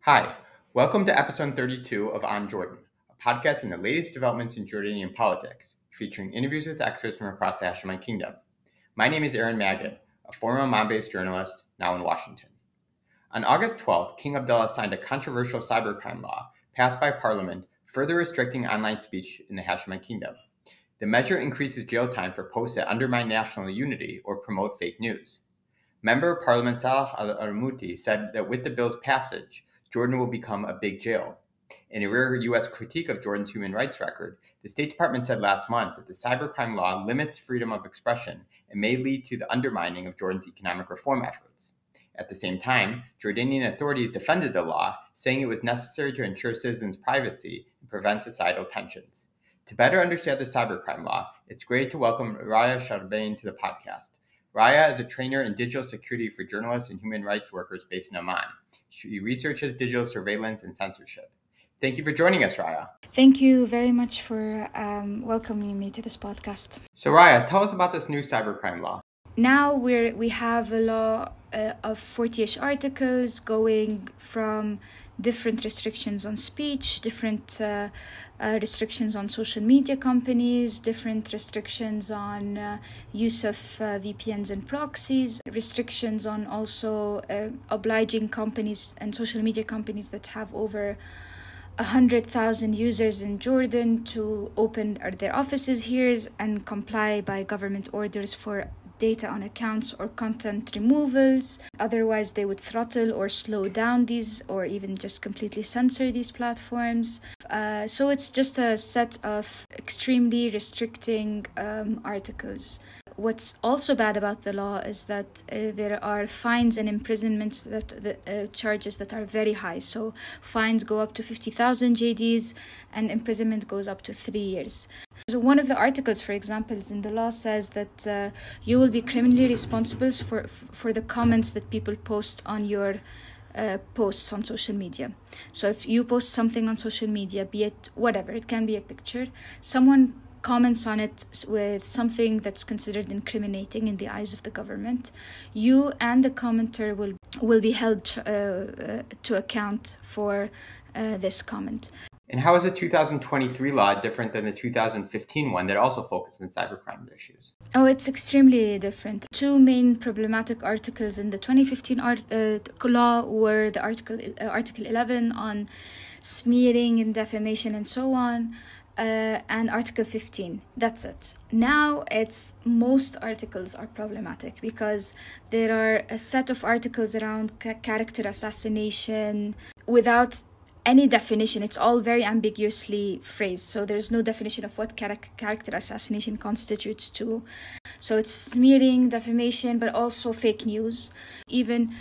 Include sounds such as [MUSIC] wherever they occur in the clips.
Hi, welcome to episode 32 of On Jordan, a podcast on the latest developments in Jordanian politics, featuring interviews with experts from across the Hashemite Kingdom. My name is Aaron Magid, a former Amman based journalist, now in Washington. On August 12th, King Abdullah signed a controversial cybercrime law passed by Parliament, further restricting online speech in the Hashemite Kingdom. The measure increases jail time for posts that undermine national unity or promote fake news. Member of Parliament Salah Al Armouti said that with the bill's passage, Jordan will become a big jail. In a rare U.S. critique of Jordan's human rights record, the State Department said last month that the cybercrime law limits freedom of expression and may lead to the undermining of Jordan's economic reform efforts. At the same time, Jordanian authorities defended the law, saying it was necessary to ensure citizens' privacy and prevent societal tensions. To better understand the cybercrime law, it's great to welcome Raya Sharbain to the podcast. Raya is a trainer in digital security for journalists and human rights workers based in Amman. She researches digital surveillance and censorship. Thank you for joining us, Raya. Thank you very much for um, welcoming me to this podcast. So, Raya, tell us about this new cybercrime law. Now we're we have a law uh, of 40ish articles going from different restrictions on speech, different uh, uh, restrictions on social media companies, different restrictions on uh, use of uh, VPNs and proxies, restrictions on also uh, obliging companies and social media companies that have over 100,000 users in Jordan to open their offices here and comply by government orders for data on accounts or content removals. Otherwise, they would throttle or slow down these or even just completely censor these platforms. Uh, so it's just a set of extremely restricting um, articles. What's also bad about the law is that uh, there are fines and imprisonments that the uh, charges that are very high. So fines go up to 50,000 JDs and imprisonment goes up to 3 years. So one of the articles, for example, in the law says that uh, you will be criminally responsible for for the comments that people post on your uh, posts on social media. So if you post something on social media, be it whatever, it can be a picture, someone comments on it with something that's considered incriminating in the eyes of the government, you and the commenter will will be held uh, uh, to account for uh, this comment. And how is the 2023 law different than the 2015 one that also focused on cybercrime issues? Oh, it's extremely different. Two main problematic articles in the 2015 art, uh, law were the article uh, Article 11 on smearing and defamation and so on, uh, and Article 15. That's it. Now it's most articles are problematic because there are a set of articles around character assassination without any definition. It's all very ambiguously phrased. So there's no definition of what char- character assassination constitutes to. So it's smearing, defamation, but also fake news. Even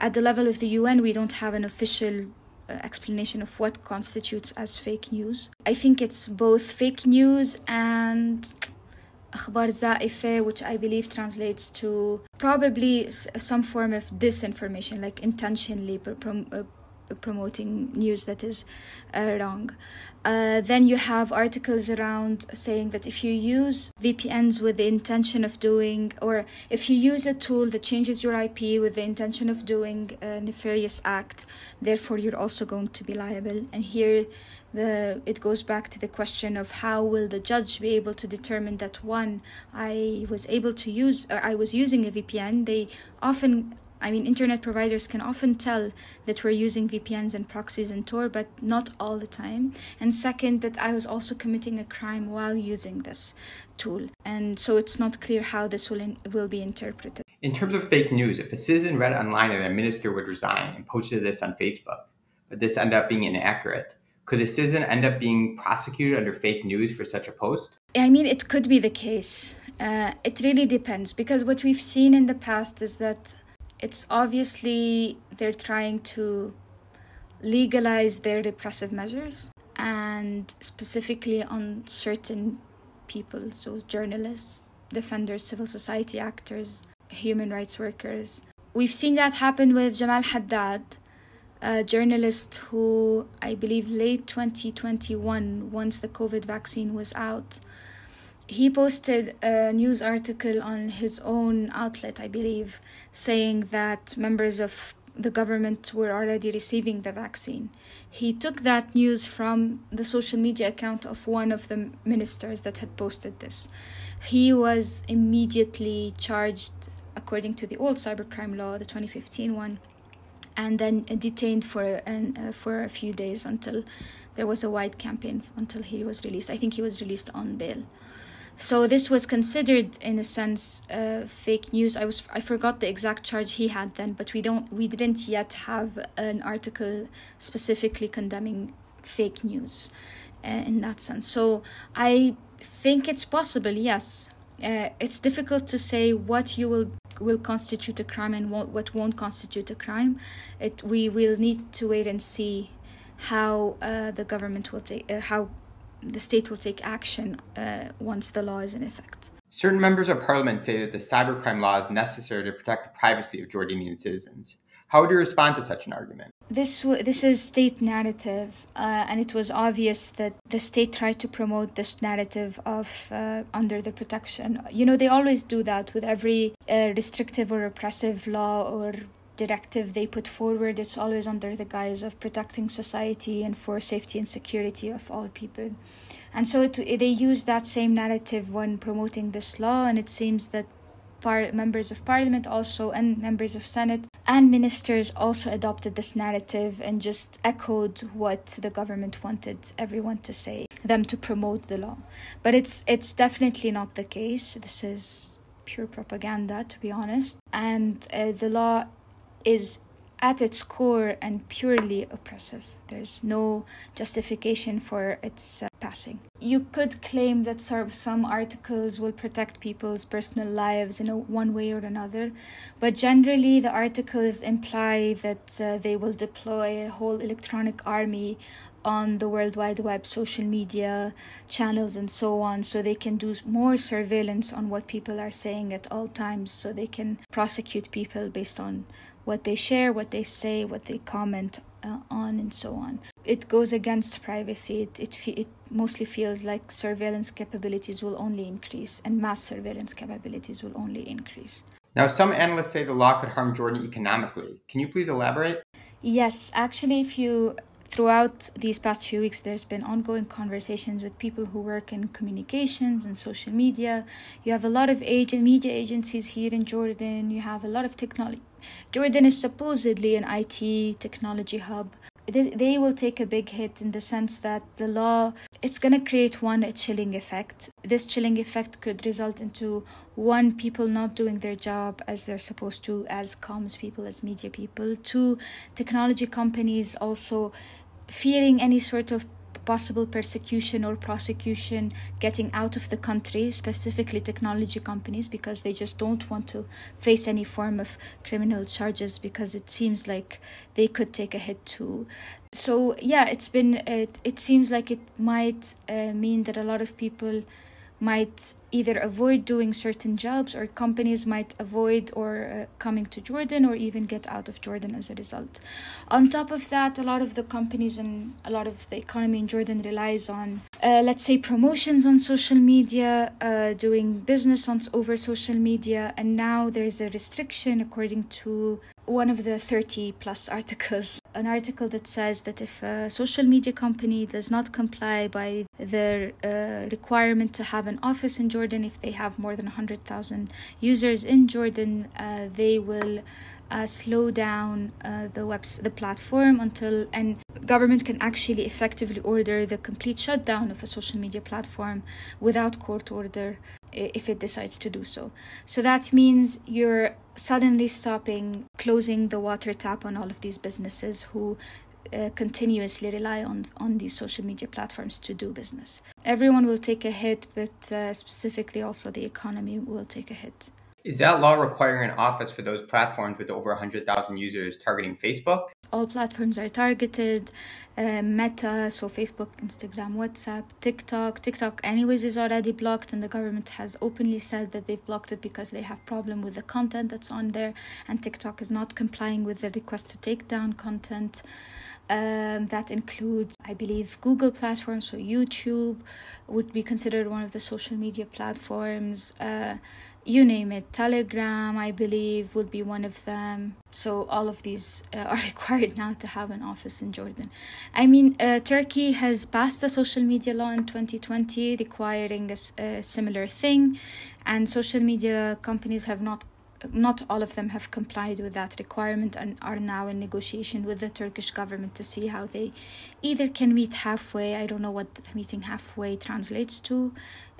at the level of the UN, we don't have an official explanation of what constitutes as fake news. I think it's both fake news and أخبار زائفة which I believe translates to probably some form of disinformation like intentionally prom- uh, promoting news that is uh, wrong. Uh, then you have articles around saying that if you use VPNs with the intention of doing, or if you use a tool that changes your IP with the intention of doing a nefarious act, therefore you're also going to be liable. And here, the it goes back to the question of how will the judge be able to determine that one I was able to use, or I was using a VPN. They often I mean, internet providers can often tell that we're using VPNs and proxies and Tor, but not all the time. And second, that I was also committing a crime while using this tool. And so it's not clear how this will, in, will be interpreted. In terms of fake news, if a citizen read online that a minister would resign and posted this on Facebook, but this ended up being inaccurate, could a citizen end up being prosecuted under fake news for such a post? I mean, it could be the case. Uh, it really depends because what we've seen in the past is that it's obviously they're trying to legalize their repressive measures and specifically on certain people so journalists defenders civil society actors human rights workers. We've seen that happen with jamal haddad a journalist who i believe late 2021 once the covid vaccine was out he posted a news article on his own outlet, I believe, saying that members of the government were already receiving the vaccine. He took that news from the social media account of one of the ministers that had posted this. He was immediately charged according to the old cybercrime law, the 2015 one, and then detained for an, uh, for a few days until there was a wide campaign until he was released. I think he was released on bail. So this was considered, in a sense, uh, fake news. I was I forgot the exact charge he had then, but we don't we didn't yet have an article specifically condemning fake news, uh, in that sense. So I think it's possible. Yes, uh, it's difficult to say what you will will constitute a crime and what, what won't constitute a crime. It we will need to wait and see how uh, the government will take uh, how the state will take action uh, once the law is in effect. Certain members of parliament say that the cybercrime law is necessary to protect the privacy of Jordanian citizens. How would you respond to such an argument? This this is state narrative, uh, and it was obvious that the state tried to promote this narrative of uh, under the protection. You know, they always do that with every uh, restrictive or repressive law or directive they put forward, it's always under the guise of protecting society and for safety and security of all people. And so it, they use that same narrative when promoting this law, and it seems that par- members of parliament also and members of senate and ministers also adopted this narrative and just echoed what the government wanted everyone to say them to promote the law. But it's it's definitely not the case. This is pure propaganda to be honest. And uh, the law is at its core and purely oppressive. There's no justification for its uh, passing. You could claim that some articles will protect people's personal lives in a, one way or another, but generally the articles imply that uh, they will deploy a whole electronic army on the World Wide Web, social media channels, and so on, so they can do more surveillance on what people are saying at all times, so they can prosecute people based on what they share, what they say, what they comment uh, on, and so on. It goes against privacy. It, it, it mostly feels like surveillance capabilities will only increase and mass surveillance capabilities will only increase. Now, some analysts say the law could harm Jordan economically. Can you please elaborate? Yes, actually, if you throughout these past few weeks there's been ongoing conversations with people who work in communications and social media. You have a lot of agent media agencies here in jordan. You have a lot of technology jordan is supposedly an it technology hub. They will take a big hit in the sense that the law it's going to create one a chilling effect. This chilling effect could result into one people not doing their job as they're supposed to as comms people as media people. Two technology companies also fearing any sort of possible persecution or prosecution getting out of the country, specifically technology companies, because they just don't want to face any form of criminal charges because it seems like they could take a hit too. So yeah, it's been it. It seems like it might uh, mean that a lot of people might either avoid doing certain jobs or companies might avoid or uh, coming to Jordan or even get out of Jordan as a result. On top of that, a lot of the companies and a lot of the economy in Jordan relies on, uh, let's say, promotions on social media, uh, doing business on over social media, and now there's a restriction according to one of the 30 plus articles. An article that says that if a social media company does not comply by the uh, requirement to have an office in Jordan if they have more than 100,000 users in Jordan uh, they will uh, slow down uh, the webs the platform until and government can actually effectively order the complete shutdown of a social media platform without court order if it decides to do so. So that means you're suddenly stopping, closing the water tap on all of these businesses who uh, continuously rely on on these social media platforms to do business. Everyone will take a hit, but uh, specifically also the economy will take a hit. Is that law requiring an office for those platforms with over 100,000 users targeting Facebook? All platforms are targeted. Uh, Meta, so Facebook, Instagram, WhatsApp, TikTok. TikTok, anyways, is already blocked, and the government has openly said that they've blocked it because they have problem with the content that's on there, and TikTok is not complying with the request to take down content. Um, that includes, I believe, Google platforms, so YouTube would be considered one of the social media platforms. Uh, you name it. Telegram, I believe, would be one of them. So all of these uh, [LAUGHS] are required now to have an office in Jordan. I mean, uh, Turkey has passed a social media law in 2020 requiring a, a similar thing, and social media companies have not not all of them have complied with that requirement and are now in negotiation with the Turkish government to see how they either can meet halfway. I don't know what meeting halfway translates to,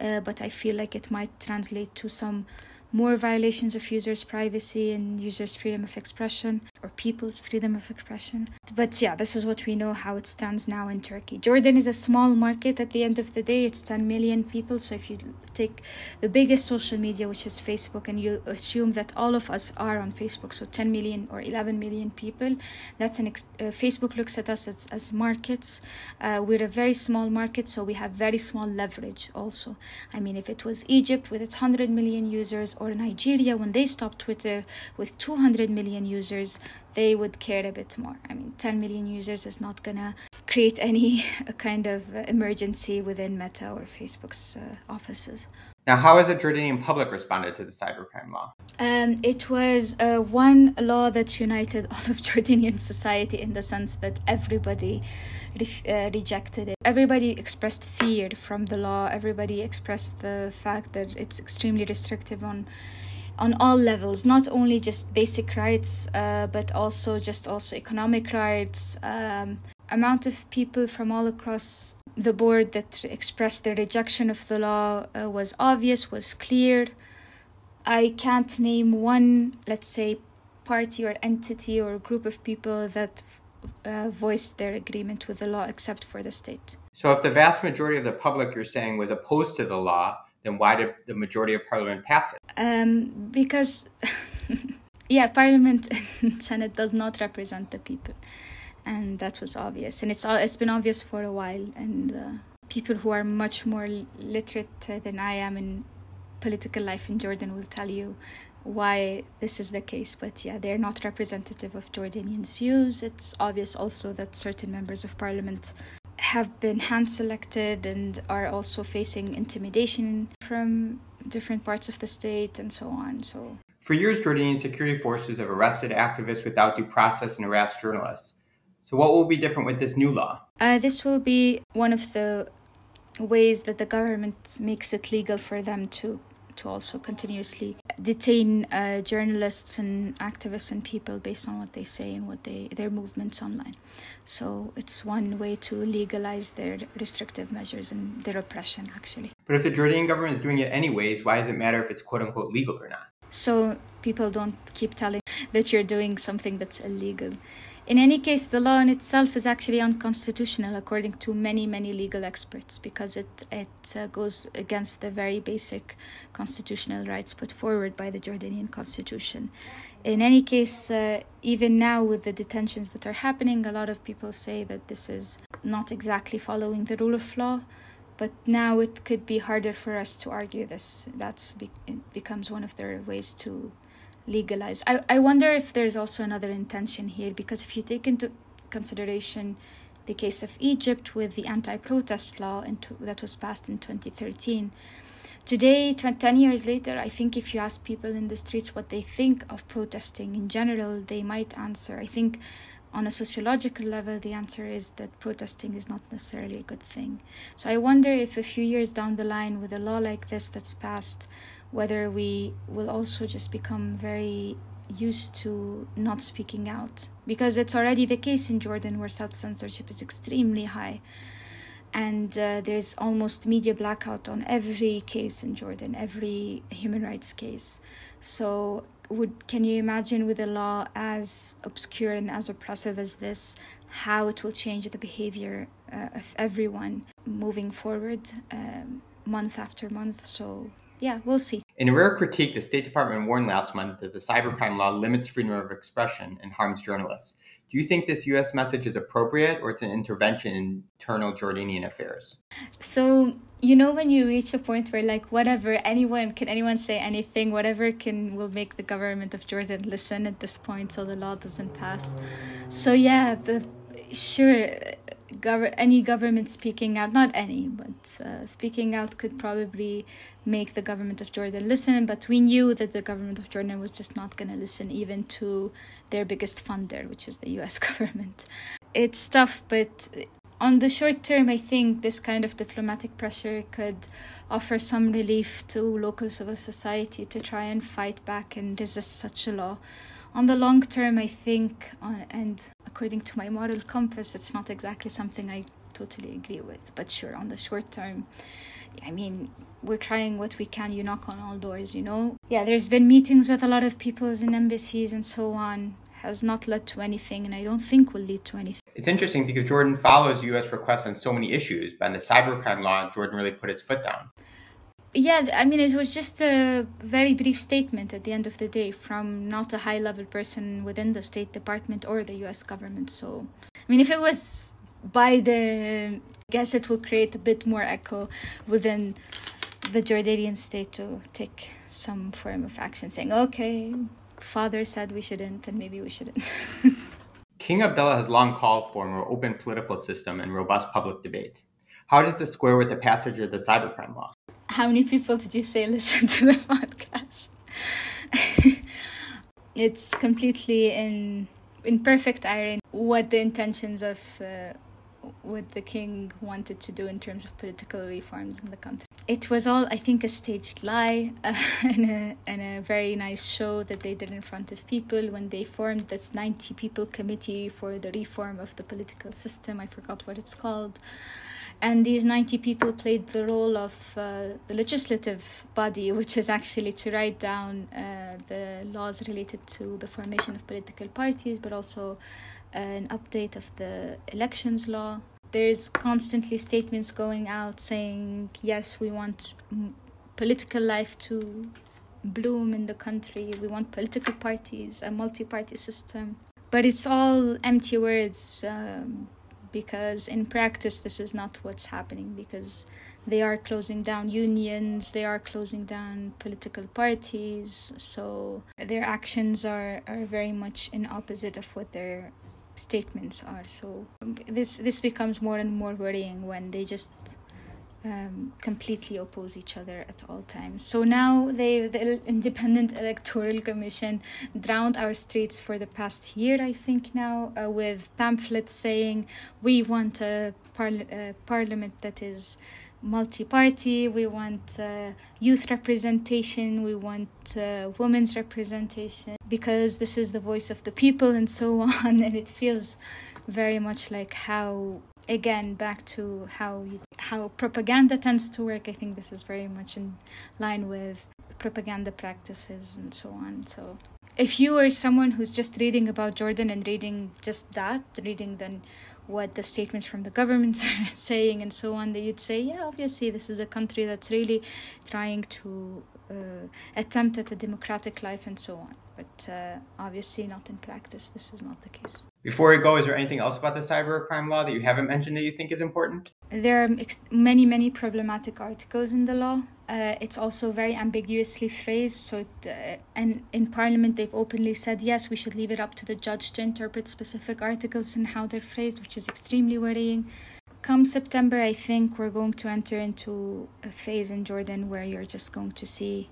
uh, but I feel like it might translate to some more violations of users' privacy and users' freedom of expression or people's freedom of expression. But yeah, this is what we know how it stands now in Turkey. Jordan is a small market at the end of the day, it's 10 million people. So if you take the biggest social media, which is Facebook, and you assume that all of us are on Facebook, so 10 million or 11 million people, that's an ex- uh, Facebook looks at us as, as markets. Uh, we're a very small market, so we have very small leverage also. I mean, if it was Egypt with its 100 million users or Nigeria, when they stopped Twitter with 200 million users, they would care a bit more. I mean, 10 million users is not gonna create any [LAUGHS] kind of emergency within Meta or Facebook's uh, offices. Now, how has the Jordanian public responded to the cybercrime law? Um, it was uh, one law that united [LAUGHS] all of Jordanian society in the sense that everybody uh, rejected it. Everybody expressed fear from the law. Everybody expressed the fact that it's extremely restrictive on on all levels, not only just basic rights, uh, but also just also economic rights. Um, amount of people from all across the board that expressed their rejection of the law uh, was obvious, was clear. I can't name one, let's say, party or entity or group of people that uh, voiced their agreement with the law except for the state. So, if the vast majority of the public you're saying was opposed to the law, then why did the majority of parliament pass it? Um, because, [LAUGHS] yeah, parliament [LAUGHS] and senate does not represent the people, and that was obvious, and it's it's been obvious for a while, and uh, people who are much more literate than I am in political life in Jordan will tell you why this is the case. But yeah, they're not representative of Jordanians' views. It's obvious also that certain members of parliament have been hand selected and are also facing intimidation from different parts of the state and so on. So for years, Jordanian security forces have arrested activists without due process and harassed journalists. So, what will be different with this new law? Uh, this will be one of the ways that the government makes it legal for them to to also continuously detain uh, journalists and activists and people based on what they say and what they their movements online. So it's one way to legalize their restrictive measures and their oppression, actually. But if the Jordanian government is doing it anyways, why does it matter if it's quote unquote legal or not? So people don't keep telling that you're doing something that's illegal. In any case, the law in itself is actually unconstitutional according to many, many legal experts because it, it uh, goes against the very basic constitutional rights put forward by the Jordanian constitution. In any case, uh, even now with the detentions that are happening, a lot of people say that this is not exactly following the rule of law. But now it could be harder for us to argue this. That's be- becomes one of their ways to legalized. I, I wonder if there's also another intention here because if you take into consideration the case of Egypt with the anti protest law that was passed in 2013. Today, 10 years later, I think if you ask people in the streets what they think of protesting in general, they might answer. I think on a sociological level, the answer is that protesting is not necessarily a good thing. So I wonder if a few years down the line, with a law like this that's passed, whether we will also just become very used to not speaking out. Because it's already the case in Jordan where self censorship is extremely high. And uh, there's almost media blackout on every case in Jordan every human rights case. So would can you imagine with a law as obscure and as oppressive as this how it will change the behavior uh, of everyone moving forward um, month after month? So yeah, we'll see. In a rare critique, the State Department warned last month that the cybercrime law limits freedom of expression and harms journalists. Do you think this U.S. message is appropriate or it's an intervention in internal Jordanian affairs? So, you know, when you reach a point where, like, whatever, anyone, can anyone say anything, whatever can, will make the government of Jordan listen at this point so the law doesn't pass. So, yeah, but sure, gov- any government speaking out, not any, but uh, speaking out could probably make the government of Jordan listen. But we knew that the government of Jordan was just not going to listen even to their biggest funder, which is the US [LAUGHS] government. It's tough, but on the short term, I think this kind of diplomatic pressure could offer some relief to local civil society to try and fight back and resist such a law. On the long term, I think, uh, and according to my moral compass, it's not exactly something I totally agree with. But sure, on the short term, I mean, we're trying what we can. You knock on all doors, you know? Yeah, there's been meetings with a lot of people in embassies and so on has not led to anything and I don't think will lead to anything. It's interesting because Jordan follows US requests on so many issues, but in the cybercrime law, Jordan really put its foot down. Yeah, I mean, it was just a very brief statement at the end of the day from not a high level person within the State Department or the US government. So, I mean, if it was by the. I guess it will create a bit more echo within the Jordanian state to take some form of action saying, okay, father said we shouldn't, and maybe we shouldn't. [LAUGHS] King Abdullah has long called for a more open political system and robust public debate. How does this square with the passage of the cybercrime law? How many people did you say [LAUGHS] listen to the podcast? [LAUGHS] it's completely in in perfect irony what the intentions of uh, what the king wanted to do in terms of political reforms in the country. It was all, I think, a staged lie uh, [LAUGHS] and, a, and a very nice show that they did in front of people when they formed this 90 people committee for the reform of the political system. I forgot what it's called. And these 90 people played the role of uh, the legislative body, which is actually to write down uh, the laws related to the formation of political parties, but also an update of the elections law. There's constantly statements going out saying, yes, we want political life to bloom in the country, we want political parties, a multi party system. But it's all empty words um, because in practice, this is not what's happening because they are closing down unions, they are closing down political parties. So their actions are, are very much in opposite of what they're statements are. So this this becomes more and more worrying when they just um, completely oppose each other at all times. So now they the Independent Electoral Commission drowned our streets for the past year, I think now, uh, with pamphlets saying we want a, parli- a parliament that is multi-party. We want uh, youth representation. We want uh, women's representation. Because this is the voice of the people and so [LAUGHS] on and it feels very much like how again back to how you, how propaganda tends to work i think this is very much in line with propaganda practices and so on so if you are someone who's just reading about jordan and reading just that reading then what the statements from the governments [LAUGHS] are saying and so on, that you'd say, yeah, obviously this is a country that's really trying to uh, attempt at a democratic life and so on. But uh, obviously, not in practice, this is not the case. Before we go, is there anything else about the cybercrime law that you haven't mentioned that you think is important? There are many, many problematic articles in the law. Uh, it's also very ambiguously phrased. So, it, uh, and in Parliament, they've openly said yes, we should leave it up to the judge to interpret specific articles and how they're phrased, which is extremely worrying. Come September, I think we're going to enter into a phase in Jordan where you're just going to see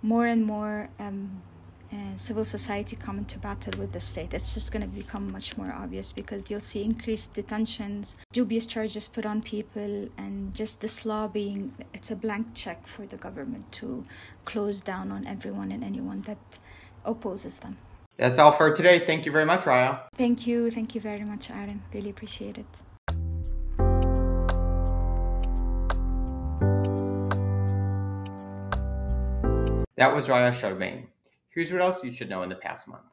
more and more. Um, and civil society come into battle with the state. It's just going to become much more obvious because you'll see increased detentions, dubious charges put on people, and just this law being it's a blank check for the government to close down on everyone and anyone that opposes them. That's all for today. Thank you very much, Raya. Thank you. Thank you very much, Aaron. Really appreciate it. That was Raya Sharbain. Here's what else you should know in the past month.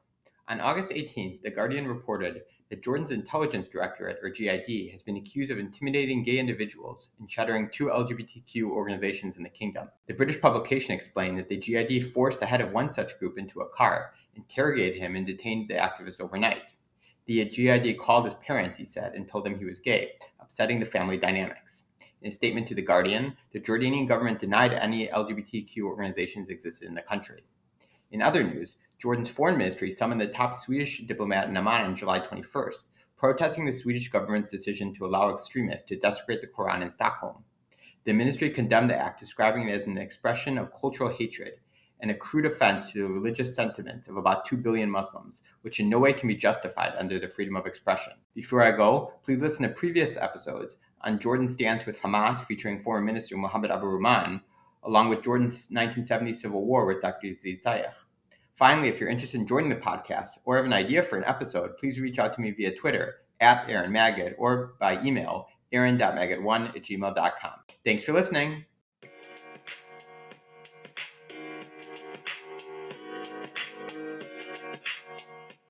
On August 18th, The Guardian reported that Jordan's Intelligence Directorate, or GID, has been accused of intimidating gay individuals and shuttering two LGBTQ organizations in the kingdom. The British publication explained that the GID forced the head of one such group into a car, interrogated him, and detained the activist overnight. The GID called his parents, he said, and told them he was gay, upsetting the family dynamics. In a statement to The Guardian, the Jordanian government denied any LGBTQ organizations existed in the country. In other news, Jordan's foreign ministry summoned the top Swedish diplomat in Amman on July 21st, protesting the Swedish government's decision to allow extremists to desecrate the Quran in Stockholm. The ministry condemned the act, describing it as an expression of cultural hatred and a crude offense to the religious sentiments of about 2 billion Muslims, which in no way can be justified under the freedom of expression. Before I go, please listen to previous episodes on Jordan's stance with Hamas, featuring Foreign Minister Mohammed Abu Rumman, along with Jordan's 1970 civil war with Dr. Aziz. Finally, if you're interested in joining the podcast or have an idea for an episode, please reach out to me via Twitter at Aaron Magid or by email aaron.magid1 at gmail.com. Thanks for listening.